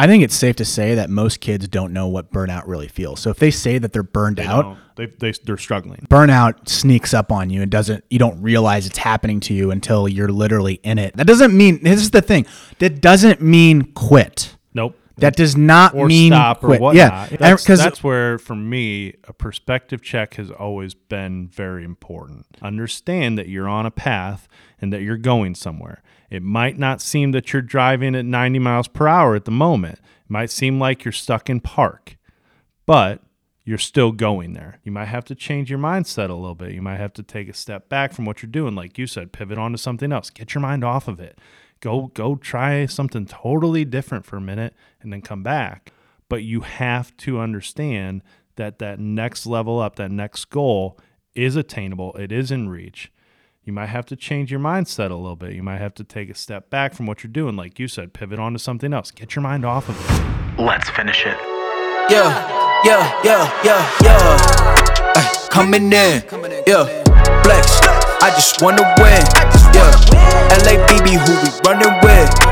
I think it's safe to say that most kids don't know what burnout really feels. So if they say that they're burned They out, They, they, they're struggling. burnout sneaks up on you and doesn't you don't realize it's happening to you until you're literally in it. That doesn't mean this is the thing. That doesn't mean quit. Nope. That does not or mean stop or quit. whatnot. Yeah, that's, because that's where, for me, a perspective check has always been very important. Understand that you're on a path and that you're going somewhere. It might not seem that you're driving at 90 miles per hour at the moment. It might seem like you're stuck in park, but you're still going there. You might have to change your mindset a little bit. You might have to take a step back from what you're doing, like you said, pivot onto something else. Get your mind off of it. Go go try something totally different for a minute and then come back. But you have to understand that that next level up, that next goal is attainable. It is in reach. You might have to change your mindset a little bit. You might have to take a step back from what you're doing, like you said, pivot onto something else. Get your mind off of it. Let's finish it. Yeah, yeah, yeah, yeah, yeah. Ay, coming in, yeah. Flex, I just wanna win, yeah. LA BB, who we running with, yeah.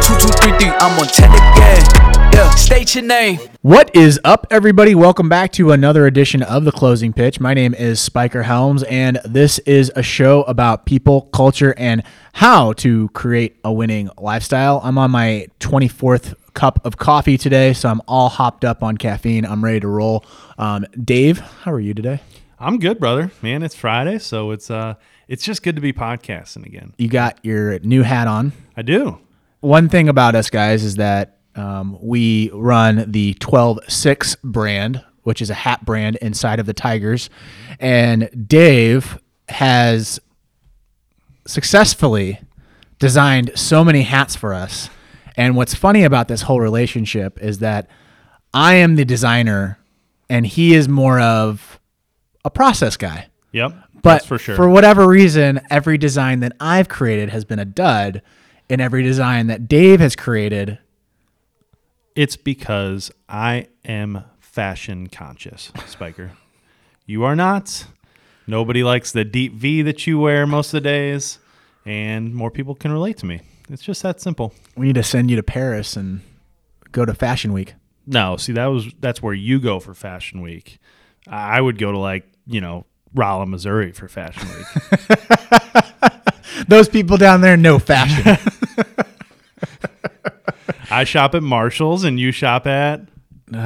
Two, two, three, three, I'm on 10 again, yeah. State your name. What is up, everybody? Welcome back to another edition of the Closing Pitch. My name is Spiker Helms, and this is a show about people, culture, and how to create a winning lifestyle. I'm on my 24th cup of coffee today, so I'm all hopped up on caffeine. I'm ready to roll. Um, Dave, how are you today? I'm good, brother. Man, it's Friday, so it's uh it's just good to be podcasting again. You got your new hat on. I do. One thing about us guys is that um, we run the 12 6 brand, which is a hat brand inside of the Tigers. And Dave has successfully designed so many hats for us. And what's funny about this whole relationship is that I am the designer and he is more of a process guy. Yep. But that's for sure. for whatever reason, every design that I've created has been a dud, and every design that Dave has created, It's because I am fashion conscious, Spiker. you are not. Nobody likes the deep V that you wear most of the days, and more people can relate to me. It's just that simple. we need to send you to Paris and go to Fashion Week. No, see that was that's where you go for Fashion Week. I would go to like you know Rolla, Missouri for Fashion Week. Those people down there know fashion. I shop at Marshalls, and you shop at um,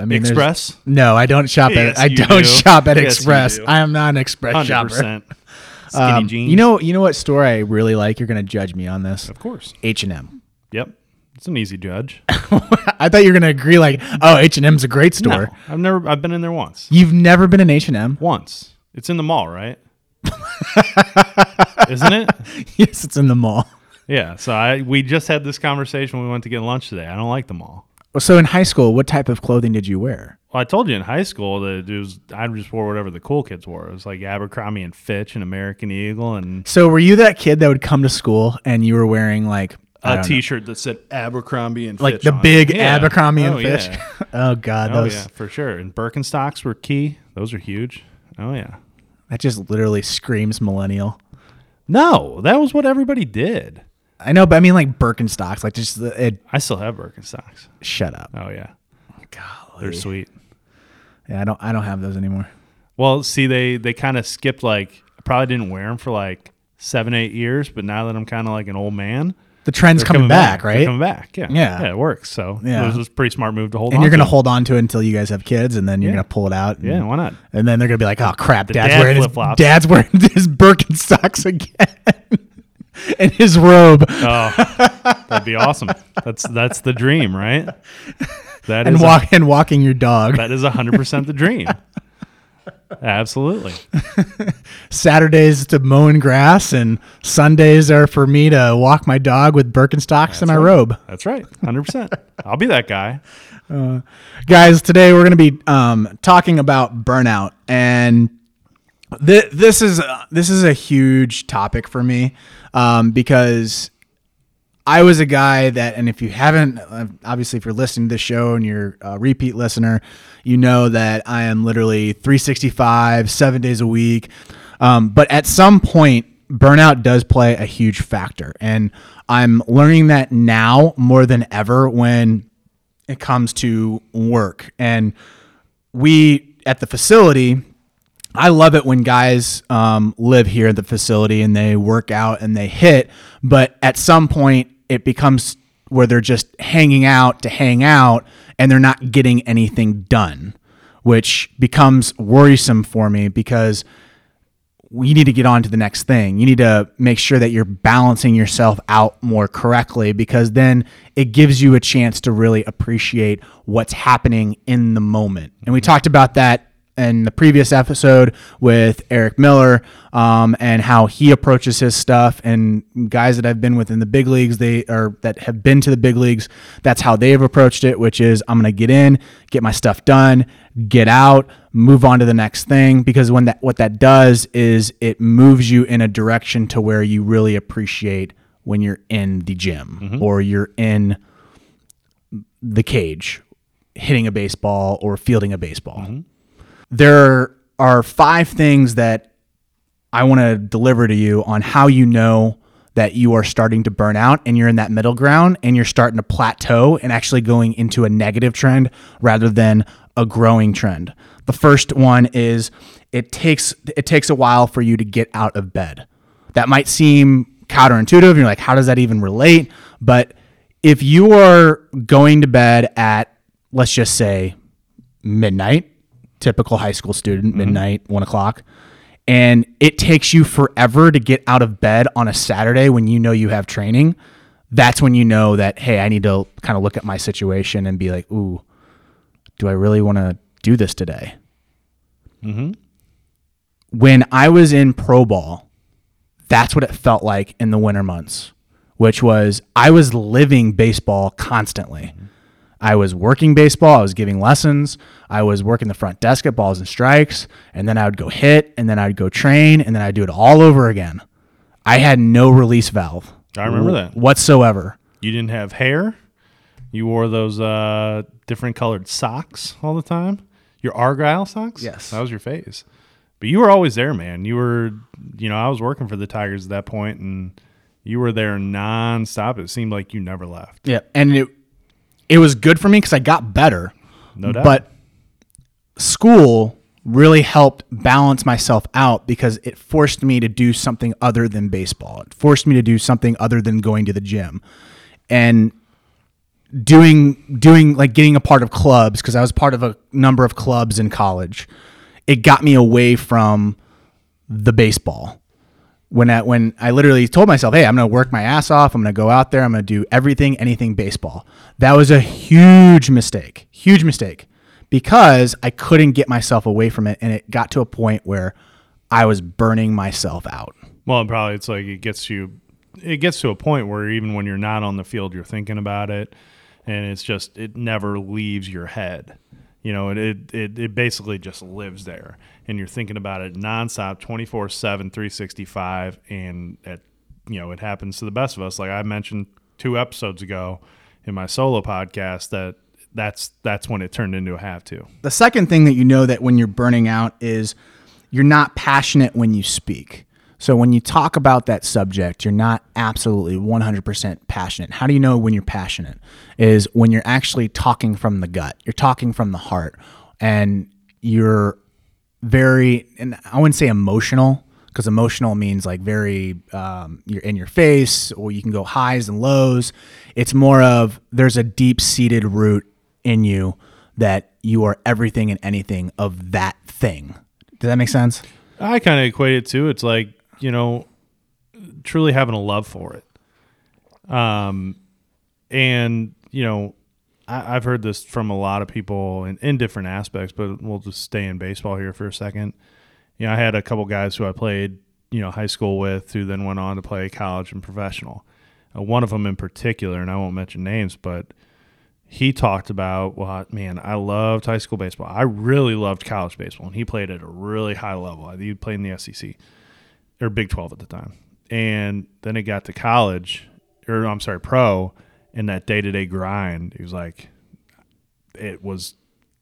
I mean, Express. No, I don't shop Yes, at. I don't do. shop at Yes, Express. I am not an Express Hundred shopper. percent. Skinny Um, jeans. you know, you know what store I really like. You're gonna judge me on this. of course. H and M. Yep, it's an easy judge. I thought you were gonna agree. Like, oh, H and M's a great store. No, I've never. I've been in there once. You've never been in H and M? Once. It's in the mall, right? Isn't it? Yes, it's in the mall. Yeah. So I we just had this conversation when we went to get lunch today. I don't like the mall. So in high school, what type of clothing did you wear? Well, I told you in high school that it was I just wore whatever the cool kids wore. It was like Abercrombie and Fitch and American Eagle and So were you that kid that would come to school and you were wearing like I a don't know, T-shirt that said Abercrombie and like Fitch the on it. big Yeah. Abercrombie and Oh, Fitch? Yeah. oh God, Oh those yeah, for sure. And Birkenstocks were key. Those are huge. Oh yeah. That just literally screams millennial. No, that was what everybody did. I know, but I mean like Birkenstocks, like just the, it. I still have Birkenstocks. Shut up. Oh yeah, Golly. they're sweet. Yeah, I don't. I don't have those anymore. Well, see, they they kind of skipped like I probably didn't wear them for like seven, eight years, but now that I'm kind of like an old man, The trend's they're coming, back, They're right? coming back, yeah, Yeah. yeah, it works. So Yeah. it was a pretty smart move to hold and on. you're gonna to. hold on to it until you guys have kids, and then you're Yeah. gonna pull it out. and- yeah, why not? And then they're gonna be like, "Oh crap, The dad's dad wearing his dad's wearing his Birkenstocks again, and his robe, Oh, that'd be awesome. That's that's the dream, right? That and is a- and walking your dog. that is hundred percent the dream. Absolutely. Saturdays to mowing grass, and Sundays are for me to walk my dog with Birkenstocks and my right. robe. That's right. Hundred percent. I'll be that guy. guys today we're going to be um, talking about burnout and th- this is uh, this is a huge topic for me um, because I was a guy that, and if you haven't, uh, obviously, if you're listening to the show and you're a repeat listener, you know that I am literally 365, seven days a week. Um, but at some point, burnout does play a huge factor. And I'm learning that now more than ever when it comes to work. And we at the facility, I love it when guys um, live here at the facility and they work out and they hit, but at some point it becomes where they're just hanging out to hang out and they're not getting anything done, which becomes worrisome for me because you need to get on to the next thing. You need to make sure that you're balancing yourself out more correctly because then it gives you a chance to really appreciate what's happening in the moment. And we talked about that in the previous episode with Eric Miller um, and how he approaches his stuff. And guys that I've been with in the big leagues, they are that have been to the big leagues. That's how they have approached it, which is I'm going to get in, get my stuff done, get out, move on to the next thing. Because when that what that does is it moves you in a direction to where you really appreciate when you're in the gym or you're in the cage hitting a baseball or fielding a baseball there are five things that I want to deliver to you on how you know that you are starting to burn out and you're in that middle ground and you're starting to plateau and actually going into a negative trend rather than a growing trend. The first one is it takes it takes a while for you to get out of bed. That might seem counterintuitive. You're like, how does that even relate? But if you are going to bed at let's just say midnight, typical high school student, mm-hmm. midnight, one o'clock, and it takes you forever to get out of bed on a Saturday when you know you have training, that's when you know that, hey, I need to kind of look at my situation and be like, ooh, do I really want to do this today? Mm-hmm. When I was in pro ball, that's what it felt like in the winter months, which was I was living baseball constantly. Mm-hmm. I was working baseball. I was giving lessons. I was working the front desk at balls and strikes. And then I would go hit, and then I'd go train, and then I'd do it all over again. I had no release valve I remember that. whatsoever. You didn't have hair. You wore those uh, different colored socks all the time. Your Argyle socks. Yes. that was your phase. But you were always there, man. You were, you know, I was working for the Tigers at that point, and you were there nonstop. It seemed like you never left. Yeah, and it it was good for me because I got better. No doubt. But school really helped balance myself out because it forced me to do something other than baseball. It forced me to do something other than going to the gym. And doing doing like getting a part of clubs because I was part of a number of clubs in college. It got me away from the baseball. When I, when I literally told myself, "Hey, I'm going to work my ass off. I'm going to go out there. I'm going to do everything, anything baseball." That was a huge mistake. Huge mistake because I couldn't get myself away from it and it got to a point where I was burning myself out. Well, probably it's like it gets you. It gets to a point where even when you're not on the field, you're thinking about it, and it's just it never leaves your head. You know, it it it, it basically just lives there, and you're thinking about it nonstop, 24 7, 365, and at you know it happens to the best of us. Like I mentioned two episodes ago in my solo podcast that that's that's when it turned into a have to. The second thing that you know that when you're burning out is you're not passionate when you speak. So when you talk about that subject, you're not absolutely 100% passionate. How do you know when you're passionate? Is when you're actually talking from the gut. You're talking from the heart and you're very and I wouldn't say emotional because emotional means like very um, you're in your face or you can go highs and lows. It's more of there's a deep seated root in you that you are everything and anything of that thing. Does that make sense? I kind of equate it to it's like you know, truly having a love for it. Um, and you know, I, I've heard this from a lot of people in, in different aspects, but we'll just stay in baseball here for a second. You know, I had a couple guys who I played, you know, high school with, who then went on to play college and professional. Uh, one of them in particular, and I won't mention names, but he talked about, well, man, I loved high school baseball. I really loved college baseball, and he played at a really high level. He played in the SEC or Big 12 at the time. And then it got to college, or I'm sorry, pro, and that day to day grind, he was like, it was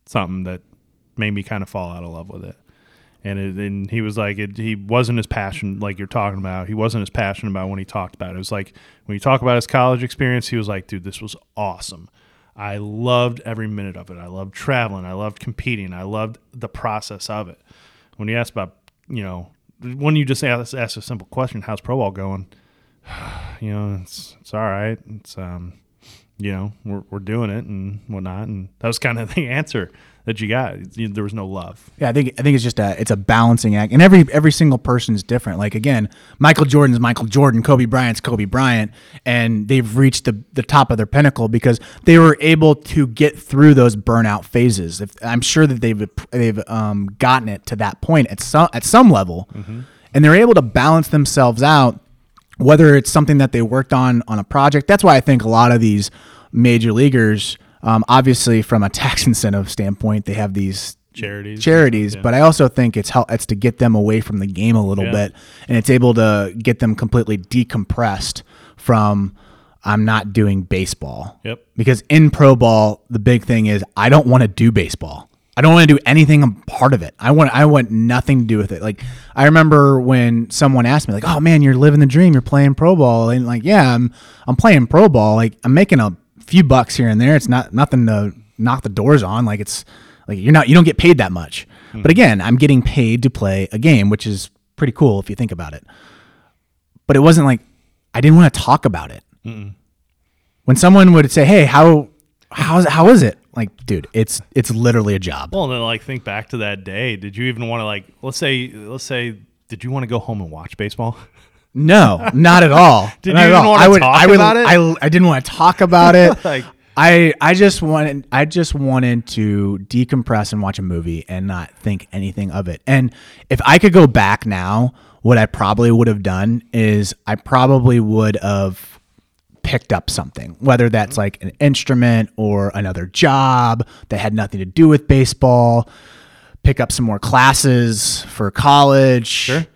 something that made me kind of fall out of love with it. And, and he was like, it, he wasn't as passionate, like you're talking about. He wasn't as passionate about when he talked about it. It was like when you talk about his college experience, he was like, dude, this was awesome. I loved every minute of it. I loved traveling. I loved competing. I loved the process of it. When you ask about, you know, when you just ask, ask a simple question, how's pro ball going? You know, it's it's all right. It's um, you know, we're we're doing it and whatnot, and that was kind of the answer that you got. There was no love. Yeah, I think I think it's just a it's a balancing act, and every every single person is different. Like again, Michael Jordan's Michael Jordan, Kobe Bryant's Kobe Bryant, and they've reached the the top of their pinnacle because they were able to get through those burnout phases. If, I'm sure that they've they've um, gotten it to that point at some at some level, and they're able to balance themselves out. Whether it's something that they worked on on a project, that's why I think a lot of these major leaguers um, obviously, from a tax incentive standpoint, they have these Charities. charities, Yeah. but I also think it's help it's to get them away from the game a little Yeah. bit, and it's able to get them completely decompressed from I'm not doing baseball. Yep. Because in pro ball, the big thing is I don't want to do baseball. I don't want to do anything a part of it. I want I want nothing to do with it. Like I remember when someone asked me like, "Oh man, you're living the dream. You're playing pro ball." And like, "Yeah, I'm I'm playing pro ball. Like I'm making a few bucks here and there. It's not nothing to knock the doors on. Like it's like you're not you don't get paid that much. Hmm. But again, I'm getting paid to play a game, which is pretty cool if you think about it. But it wasn't like I didn't want to talk about it. When someone would say, "Hey, how how's how is it?" Like, dude, it's it's literally a job. Well, then like think back to that day. Did you even want to like let's say let's say did you want to go home and watch baseball? No, not at all. Did Not you even wanna I would, talk I would, about it? I, I didn't want to talk about it. Like- I, I just wanted, I just wanted to decompress and watch a movie and not think anything of it. And if I could go back now, what I probably would have done is I probably would have picked up something, whether that's mm-hmm. like an instrument or another job that had nothing to do with baseball. Pick up some more classes for college. Sure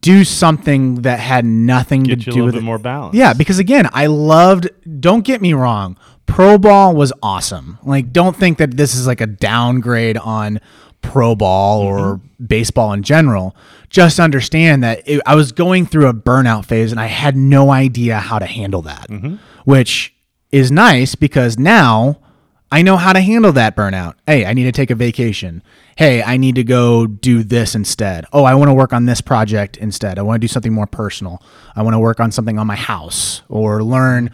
do something that had nothing Get to do little with bit it. more balance. Yeah, because again, I loved. Don't get me wrong, pro ball was awesome. Like, don't think that this is like a downgrade on pro ball or mm-hmm. baseball in general. Just understand that it, I was going through a burnout phase and I had no idea how to handle that, mm-hmm. which is nice because now I know how to handle that burnout. Hey, I need to take a vacation. Hey, I need to go do this instead. Oh, I want to work on this project instead. I want to do something more personal. I want to work on something on my house or learn,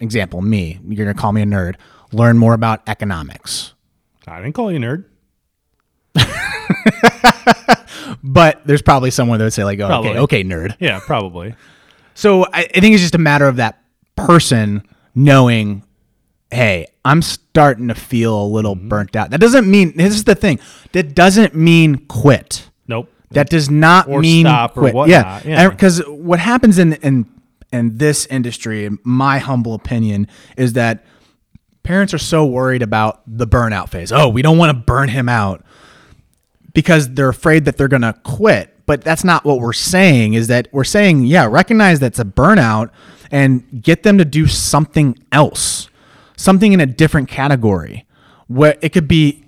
example, me, you're going to call me a nerd, learn more about economics. I didn't call you a nerd. But there's probably someone that would say, like, oh, Probably. okay, okay, nerd. Yeah, probably. So I, I think it's just a matter of that person knowing, hey, I'm starting to feel a little Mm-hmm. burnt out. That doesn't mean this is the thing. That doesn't mean quit. Nope. That does not Or mean stop or quit. whatnot, yeah. because what happens in in in this industry, in my humble opinion, is that parents are so worried about the burnout phase. Oh, we don't want to burn him out because they're afraid that they're going to quit. But that's not what we're saying. Is that we're saying, yeah, recognize that's a burnout and get them to do something else, something in a different category. Where it could be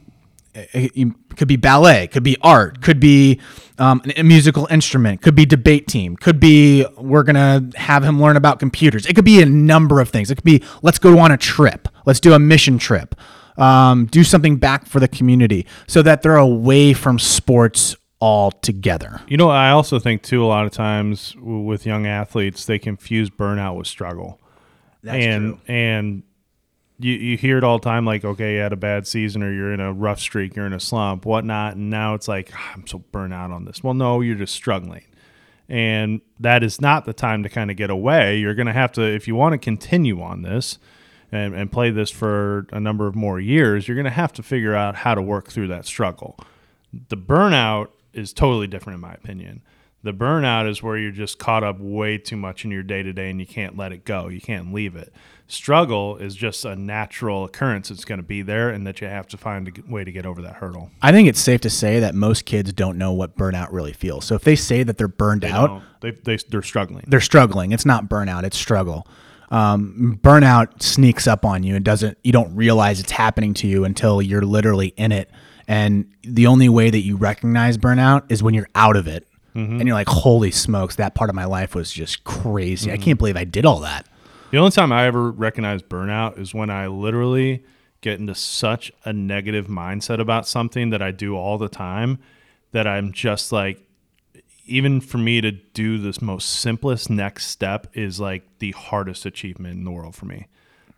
it it could be ballet, could be art, could be um, a musical instrument, could be debate team, could be we're gonna have him learn about computers. It could be a number of things. It could be let's go on a trip, let's do a mission trip, um, do something back for the community, so that they're away from sports altogether. You know, I also think too a lot of times with young athletes they confuse burnout with struggle. That's and true. and you you hear it all the time like okay you had a bad season or you're in a rough streak you're in a slump whatnot and now it's like "Ah, I'm so burnt out on this. Well, no, you're just struggling. And that is not the time to kind of get away. You're going to have to, if you want to continue on this and, and play this for a number of more years, you're going to have to figure out how to work through that struggle. The burnout is totally different, in my opinion. The burnout is where you're just caught up way too much in your day to day and you can't let it go. You can't leave it. Struggle is just a natural occurrence. It's going to be there, and that you have to find a way to get over that hurdle. I think it's safe to say that most kids don't know what burnout really feels. So if they say that they're burned They out, they, they, they're struggling. they're struggling. It's not burnout; it's struggle. Um, burnout sneaks up on you and doesn't. You don't realize it's happening to you until you're literally in it And the only way that you recognize burnout is when you're out of it. Mm-hmm. And you're like, holy smokes, that part of my life was just crazy. Mm-hmm. I can't believe I did all that. The only time I ever recognize burnout is when I literally get into such a negative mindset about something that I do all the time that I'm just like, even for me to do this most simplest next step is like the hardest achievement in the world for me.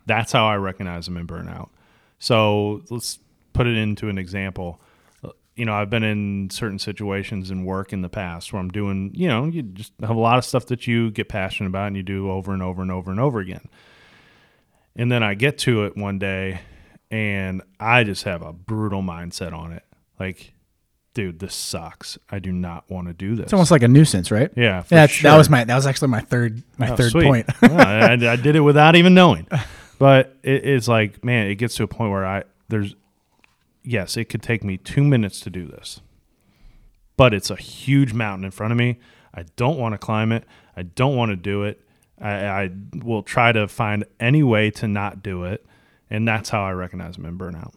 That's how I recognize I'm in burnout. So let's put it into an example. You know, I've been in certain situations in work in the past where I'm doing, you know, you just have a lot of stuff that you get passionate about and you do over and over and over and over again. And then I get to it one day and I just have a brutal mindset on it. Like, dude, this sucks. I do not want to do this. It's almost like a nuisance, right? yeah, sure. That was my that was actually my third my Oh, third sweet. point. Yeah, I, I did it without even knowing. But it, it's like, man, it gets to a point where I there's yes, it could take me two minutes to do this, but it's a huge mountain in front of me. I don't want to climb it. I don't want to do it. I, I will try to find any way to not do it, and that's how I recognize I'm in burnout.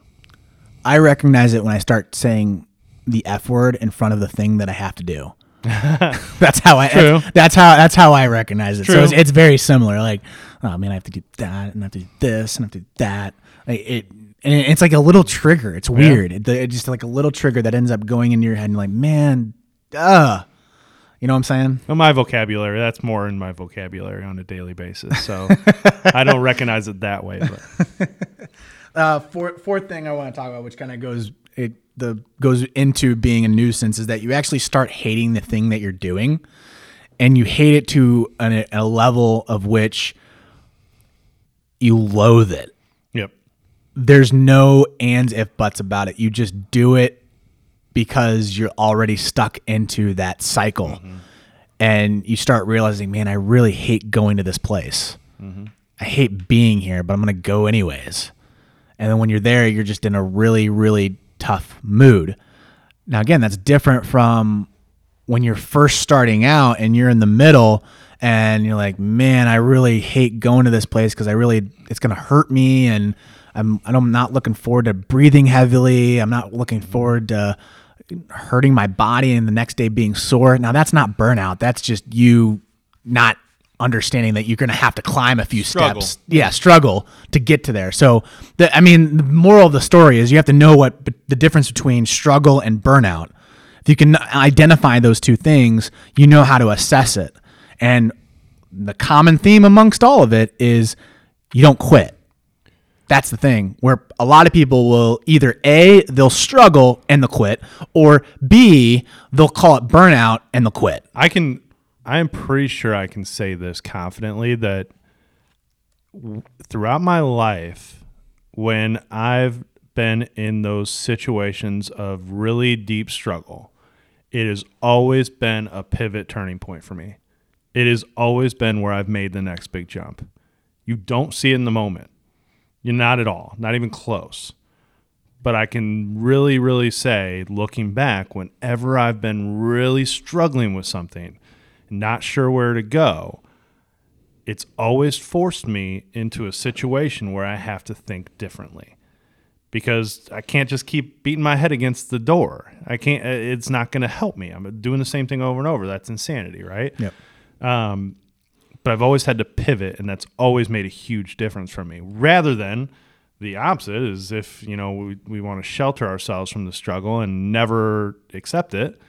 I recognize it when I start saying the F word in front of the thing that I have to do. that's how I. True. That's how. That's how I recognize it. So it's, it's very similar. Like, oh man, I have to do that, and I have to do this, and I have to do that. Like it, and it's like a little trigger. It's weird. It, it's just like a little trigger that ends up going into your head, and like, man, uh, you know what I'm saying? Well, my vocabulary, that's more in my vocabulary on a daily basis. So I don't recognize it that way. But Uh, fourth, fourth thing I want to talk about, which kind of goes it the goes into being a nuisance, is that you actually start hating the thing that you're doing, and you hate it to an, a level of which you loathe it. yep. There's no ands if buts about it. You just do it because you're already stuck into that cycle, mm-hmm. and you start realizing, man, I really hate going to this place. Mm-hmm. I hate being here, but I'm going to go anyways. And then when you're there, you're just in a really, really tough mood. Now, again, that's different from when you're first starting out and you're in the middle and you're like, man, I really hate going to this place because I really, it's going to hurt me. And I'm, I'm not looking forward to breathing heavily. I'm not looking forward to hurting my body and the next day being sore. Now, that's not burnout. That's just you not understanding that you're going to have to climb a few Struggle. steps. Yeah struggle to get to there. So the, i mean the moral of the story is you have to know what b- the difference between struggle and burnout. If you can identify those two things you know how to assess it. And the common theme amongst all of it is you don't quit. That's the thing where a lot of people will either a they'll struggle and they'll quit or b they'll call it burnout and they'll quit. I can. I am pretty sure I can say this confidently that w- throughout my life, when I've been in those situations of really deep struggle, it has always been a pivot turning point for me. It has always been where I've made the next big jump. You don't see it in the moment. You're not at all, not even close. But I can really, really say, looking back, whenever I've been really struggling with something, not sure where to go, it's always forced me into a situation where I have to think differently because I can't just keep beating my head against the door. I can't, it's not going to help me. I'm doing the same thing over and over. That's insanity, right? yep Um, but I've always had to pivot, and that's always made a huge difference for me. Rather than the opposite is if you know we, we want to shelter ourselves from the struggle and never accept it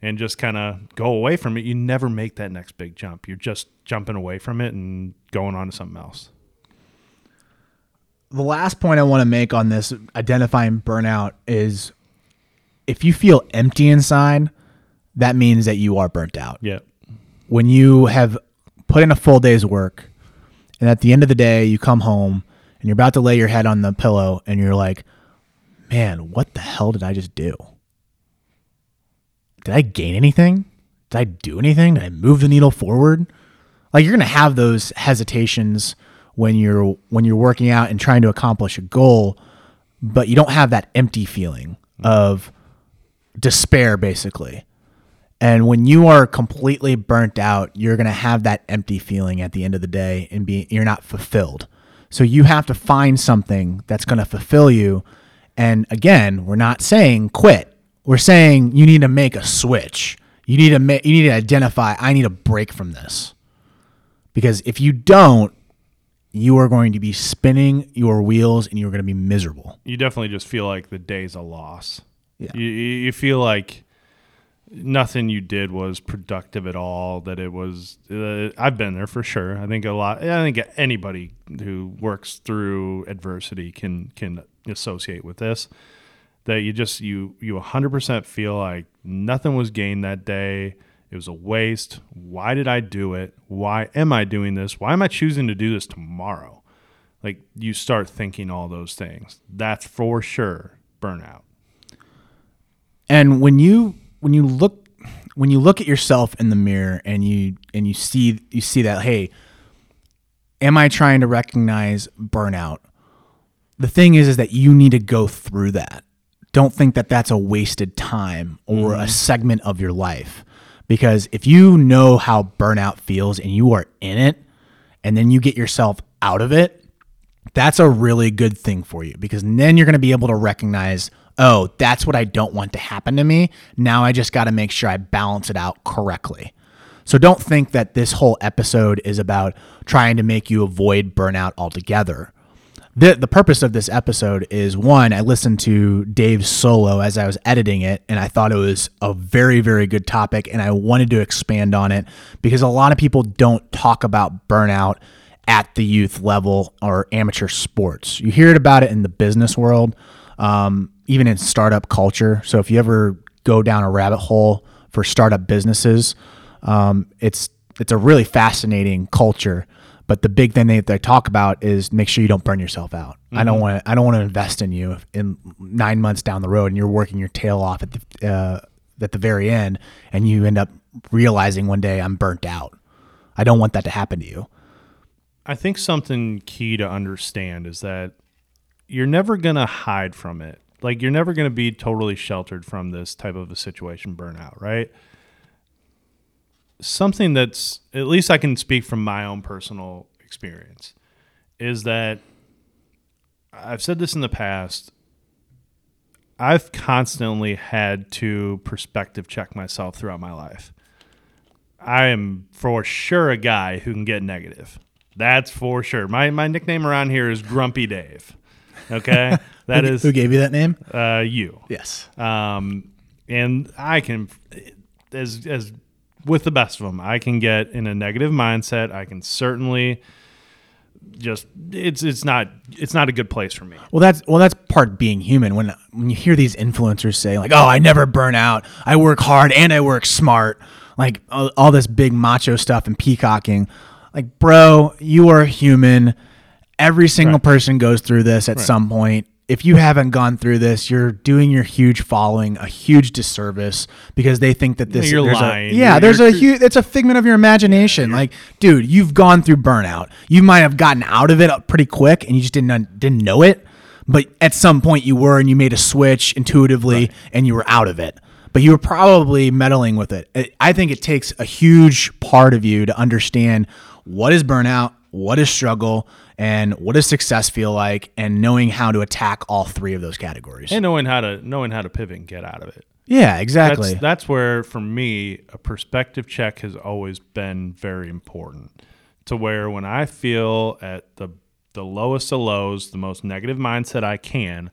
and just kind of go away from it, you never make that next big jump. You're just jumping away from it and going on to something else. the last point I want to make on this identifying burnout is if you feel empty inside, that means that you are burnt out. Yeah. When you have put in a full day's work and at the end of the day you come home and you're about to lay your head on the pillow and you're like, man, what the hell did I just do? Did I gain anything? Did I do anything? Did I move the needle forward? Like you're to have those hesitations when you're when you're working out and trying to accomplish a goal, but you don't have that empty feeling of despair basically. And when you are completely burnt out, you're going to have that empty feeling at the end of the day and be you're not fulfilled. So you have to find something that's going to fulfill you And again, we're not saying quit. We're saying you need to make a switch. You need to ma- you need to identify I need a break from this. Because if you don't, you are going to be spinning your wheels and you're going to be miserable. You definitely just feel like the day's a loss. Yeah. You, you feel like nothing you did was productive at all. That it was. Uh, I've been there for sure. I think a lot. I think anybody who works through adversity can can associate with this. That you just you you 100% feel like nothing was gained that day. It was a waste. Why did I do it? Why am I doing this? Why am I choosing to do this tomorrow? Like you start thinking all those things. That's for sure burnout. And when you when you look when you look at yourself in the mirror and you and you see you see that hey, am I trying to recognize burnout? The thing is is that you need to go through that. Don't think that that's a wasted time or a mm-hmm. segment of your life. Because if you know how burnout feels and you are in it and then you get yourself out of it, that's a really good thing for you because then you're going to be able to recognize, oh, that's what I don't want to happen to me. Now I just got to make sure I balance it out correctly. So don't think that this whole episode is about trying to make you avoid burnout altogether. The, the purpose of this episode is one, I listened to Dave's solo as I was editing it, and I thought it was a very, very good topic, and I wanted to expand on it because a lot of people don't talk about burnout at the youth level or amateur sports. You hear it about it in the business world, um, even in startup culture. So if you ever go down a rabbit hole for startup businesses, um, it's it's a really fascinating culture. But the big thing they, they talk about is make sure you don't burn yourself out. I don't want to I don't want to invest in you in nine months down the road and you're working your tail off at the uh, at the very end and you end up realizing one day I'm burnt out. I don't want that to happen to you. I think something key to understand is that you're never going to hide from it. Like you're never going to be totally sheltered from this type of a situation burnout, right? Something that's at least I can speak from my own personal experience is that I've said this in the past. I've constantly had to perspective check myself throughout my life. I am for sure a guy who can get negative. That's for sure. My my nickname around here is Grumpy Dave. Okay, that who, is who gave you that name? uh, you. Yes. Um, and I can, as as with the best of them, I can get in a negative mindset. I can certainly just it's it's not it's not a good place for me. Well, that's well, that's part being human. When when you hear these influencers say like, "Oh, I never burn out. I work hard and I work smart," like all, all this big macho stuff and peacocking, like, bro, you are human. Every single Right. person goes through this at some point. If you haven't gone through this, you're doing your huge following a huge disservice because they think that this you're there's a- lying. yeah, You're- there's a you're- huge. It's a figment of your imagination. like, dude, you've gone through burnout. You might have gotten out of it pretty quick, and you just didn't didn't know it. But at some point, you were, and you made a switch intuitively, and you were out of it. But you were probably meddling with it. I- I think it takes a huge part of you to understand what is burnout, what is struggle, and what does success feel like, and knowing how to attack all three of those categories. And knowing how to knowing how to pivot and get out of it. yeah, exactly. That's that's where for me a perspective check has always been very important. To where when I feel at the the lowest of lows, the most negative mindset I can,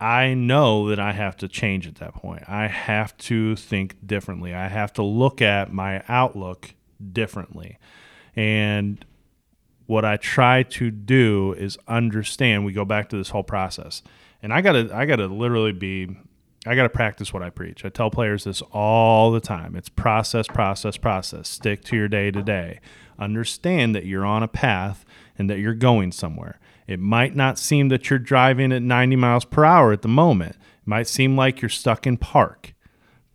I know that I have to change at that point. I have to think differently. I have to look at my outlook differently. And what I try to do is understand. We go back to this whole process, and I gotta, I gotta literally be, I gotta practice what I preach. I tell players this all the time. It's process, process, process. Stick to your day to day. Understand that you're on a path and that you're going somewhere. It might not seem that you're driving at 90 miles per hour at the moment. It might seem like you're stuck in park,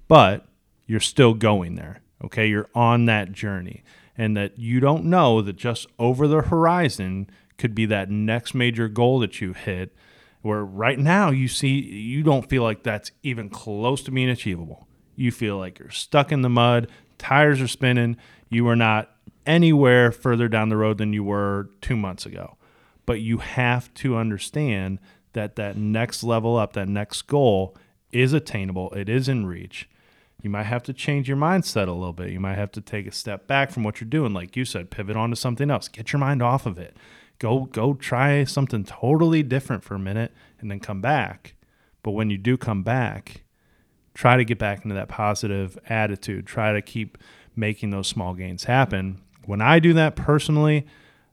but you're still going there. Okay, you're on that journey and that you don't know that just over the horizon could be that next major goal that you hit where right now you see you don't feel like that's even close to being achievable. You feel like you're stuck in the mud, tires are spinning, you are not anywhere further down the road than you were 2 months ago. But you have to understand that that next level up, that next goal is attainable, it is in reach. You might have to change your mindset a little bit. You might have to take a step back from what you're doing, like you said, pivot onto something else. Get your mind off of it. Go go try something totally different for a minute and then come back. But when you do come back, try to get back into that positive attitude. Try to keep making those small gains happen. When I do that personally,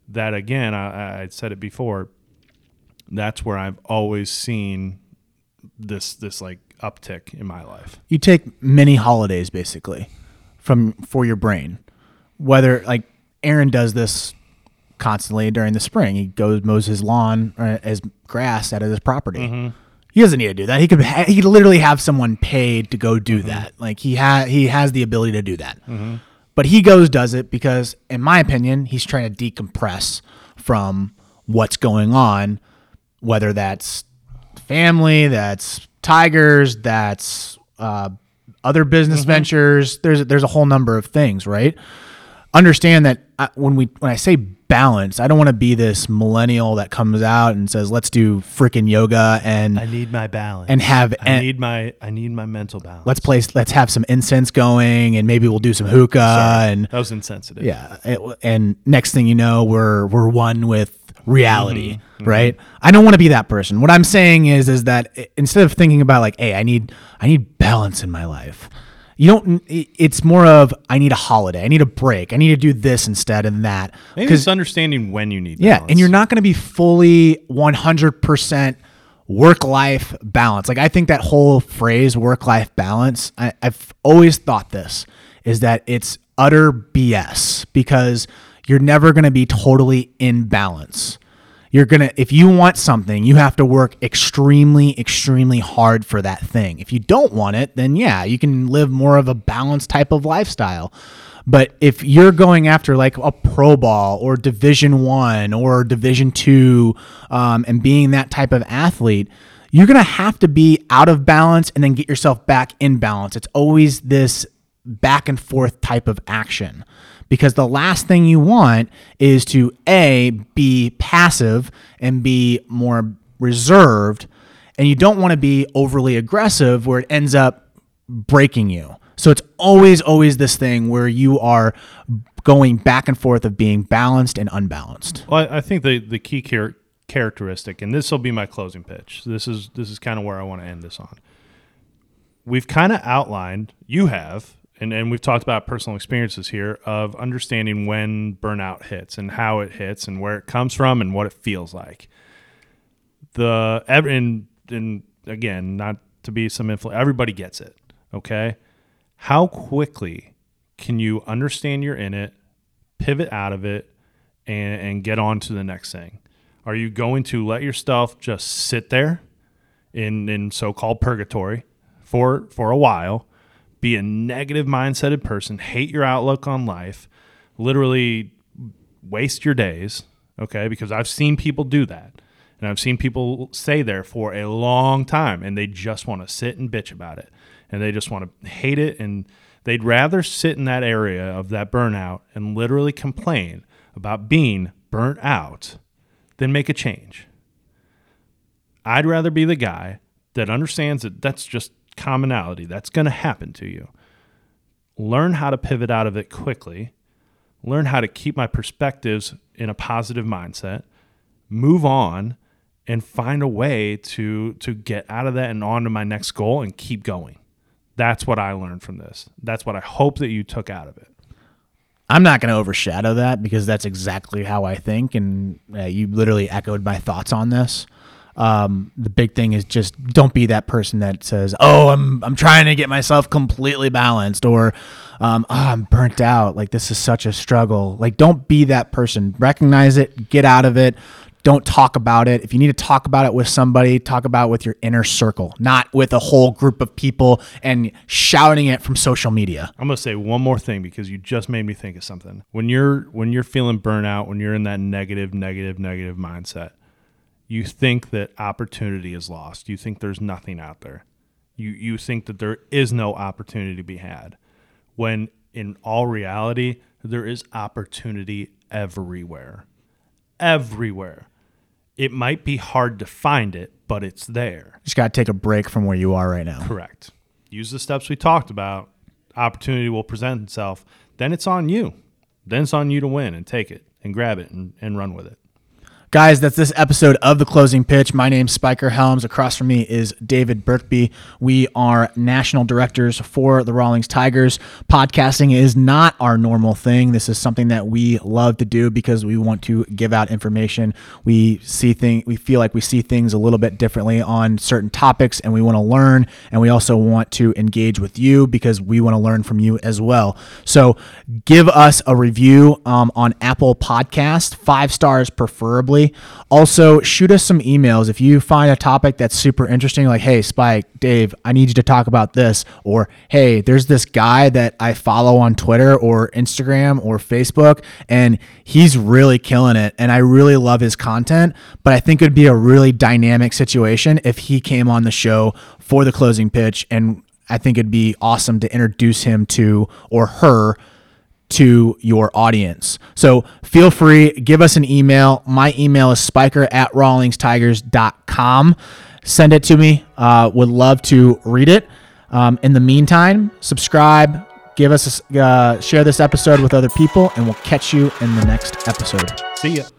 that again, I, I said it before, that's where I've always seen this this like uptick in my life. You take many holidays basically from for your brain. Whether like Aaron does this constantly during the spring, he goes mows his lawn or his grass out of his property. Mm-hmm. He doesn't need to do that. He could ha- he could literally have someone paid to go do mm-hmm. that. Like he ha- he has the ability to do that. Mm-hmm. But he goes does it because in my opinion, he's trying to decompress from what's going on, whether that's family, that's tigers, that's uh, other business ventures. There's there's a whole number of things, right? Understand that I, when we when I say balance, I don't want to be this millennial that comes out and says, "Let's do freaking yoga and I need my balance and have I and need my I need my mental balance. let's place let's have some incense going and maybe we'll do some hookah and that was insensitive. yeah, it- and next thing you know, we're we're one with reality, Mm-hmm. right? I don't want to be that person. What I'm saying is is that instead of thinking about like, hey, I need I need balance in my life. You don't. It's more of I need a holiday. I need a break. I need to do this instead and that. Maybe it's understanding when you need Yeah, and you're not going to be fully 100% work life balance. Like I think that whole phrase work life balance, I, I've always thought this is that it's utter BS because you're never going to be totally in balance. You're going to, if you want something, you have to work extremely, extremely hard for that thing. If you don't want it, then yeah, you can live more of a balanced type of lifestyle. But if you're going after like a pro ball or division one or division two um, and being that type of athlete, you're going to have to be out of balance and then get yourself back in balance. It's always this back and forth type of action because the last thing you want is to A, be passive and be more reserved. And you don't want to be overly aggressive where it ends up breaking you. So it's always, always this thing where you are going back and forth of being balanced and unbalanced. Well, I think the the key char- characteristic, and this will be my closing pitch. This is this is kind of where I want to end this on. We've kind of outlined, you have, and, and we've talked about personal experiences here of understanding when burnout hits and how it hits and where it comes from and what it feels like. The and and again, not to be some influ- everybody gets it. Okay, how quickly can you understand you're in it, pivot out of it, and, and get on to the next thing? Are you going to let yourself just sit there in in so-called purgatory for for a while, be a negative mindseted person, hate your outlook on life, literally waste your days, okay? Because I've seen people do that. And I've seen people stay there for a long time and they just want to sit and bitch about it. And they just want to hate it and they'd rather sit in that area of that burnout and literally complain about being burnt out than make a change. I'd rather be the guy that understands that that's just commonality. That's going to happen to you. Learn how to pivot out of it quickly. Learn how to keep my perspectives in a positive mindset. Move on and find a way to to get out of that and on to my next goal and keep going. That's what I learned from this. That's what I hope that you took out of it. I'm not going to overshadow that because that's exactly how I think. And uh, you literally echoed my thoughts on this. Um, the big thing is just don't be that person that says, "Oh, I'm I'm trying to get myself completely balanced," or um, oh, "I'm burnt out. Like this is such a struggle." Like, don't be that person. Recognize it. Get out of it. Don't talk about it. If you need to talk about it with somebody, talk about it with your inner circle, not with a whole group of people and shouting it from social media. I'm gonna say one more thing because you just made me think of something. When you're when you're feeling burnout, when you're in that negative, negative, negative mindset, you think that opportunity is lost. You think there's nothing out there. You you think that there is no opportunity to be had. When in all reality, there is opportunity everywhere. Everywhere. It might be hard to find it, but it's there. Just got to take a break from where you are right now. Correct. Use the steps we talked about. Opportunity will present itself. Then it's on you. Then it's on you to win and take it and grab it and, and run with it. Guys, that's this episode of The Closing Pitch. My name's Spiker Helms. Across from me is David Burkby. We are national directors for the Rawlings Tigers. Podcasting is not our normal thing. This is something that we love to do because we want to give out information. We see things we feel like we see things a little bit differently on certain topics and we want to learn and we also want to engage with you because we want to learn from you as well. So, give us a review um, on Apple Podcast, 5 stars preferably also, shoot us some emails if you find a topic that's super interesting, like, hey, Spike, Dave, I need you to talk about this. Or, hey, there's this guy that I follow on Twitter or Instagram or Facebook, and he's really killing it. And I really love his content, but I think it'd be a really dynamic situation if he came on the show for the closing pitch. And I think it'd be awesome to introduce him to or her to your audience. So feel free, give us an email. My email is spiker at rawlingstigers.com. Send it to me. Uh, would love to read it. Um, in the meantime, subscribe, give us a, uh, share this episode with other people, and we'll catch you in the next episode. See ya.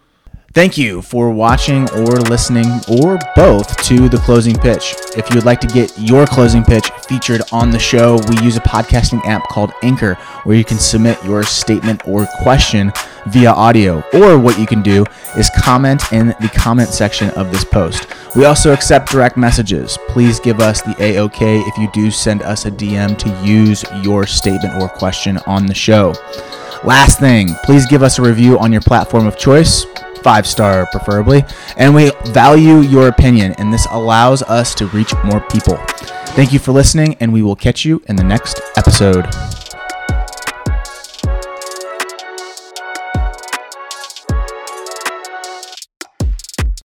Thank you for watching or listening or both to the closing pitch. If you would like to get your closing pitch featured on the show, we use a podcasting app called Anchor where you can submit your statement or question via audio. Or what you can do is comment in the comment section of this post. We also accept direct messages. Please give us the AOK if you do send us a DM to use your statement or question on the show. Last thing, please give us a review on your platform of choice five star preferably. And we value your opinion, and this allows us to reach more people. Thank you for listening, and we will catch you in the next episode.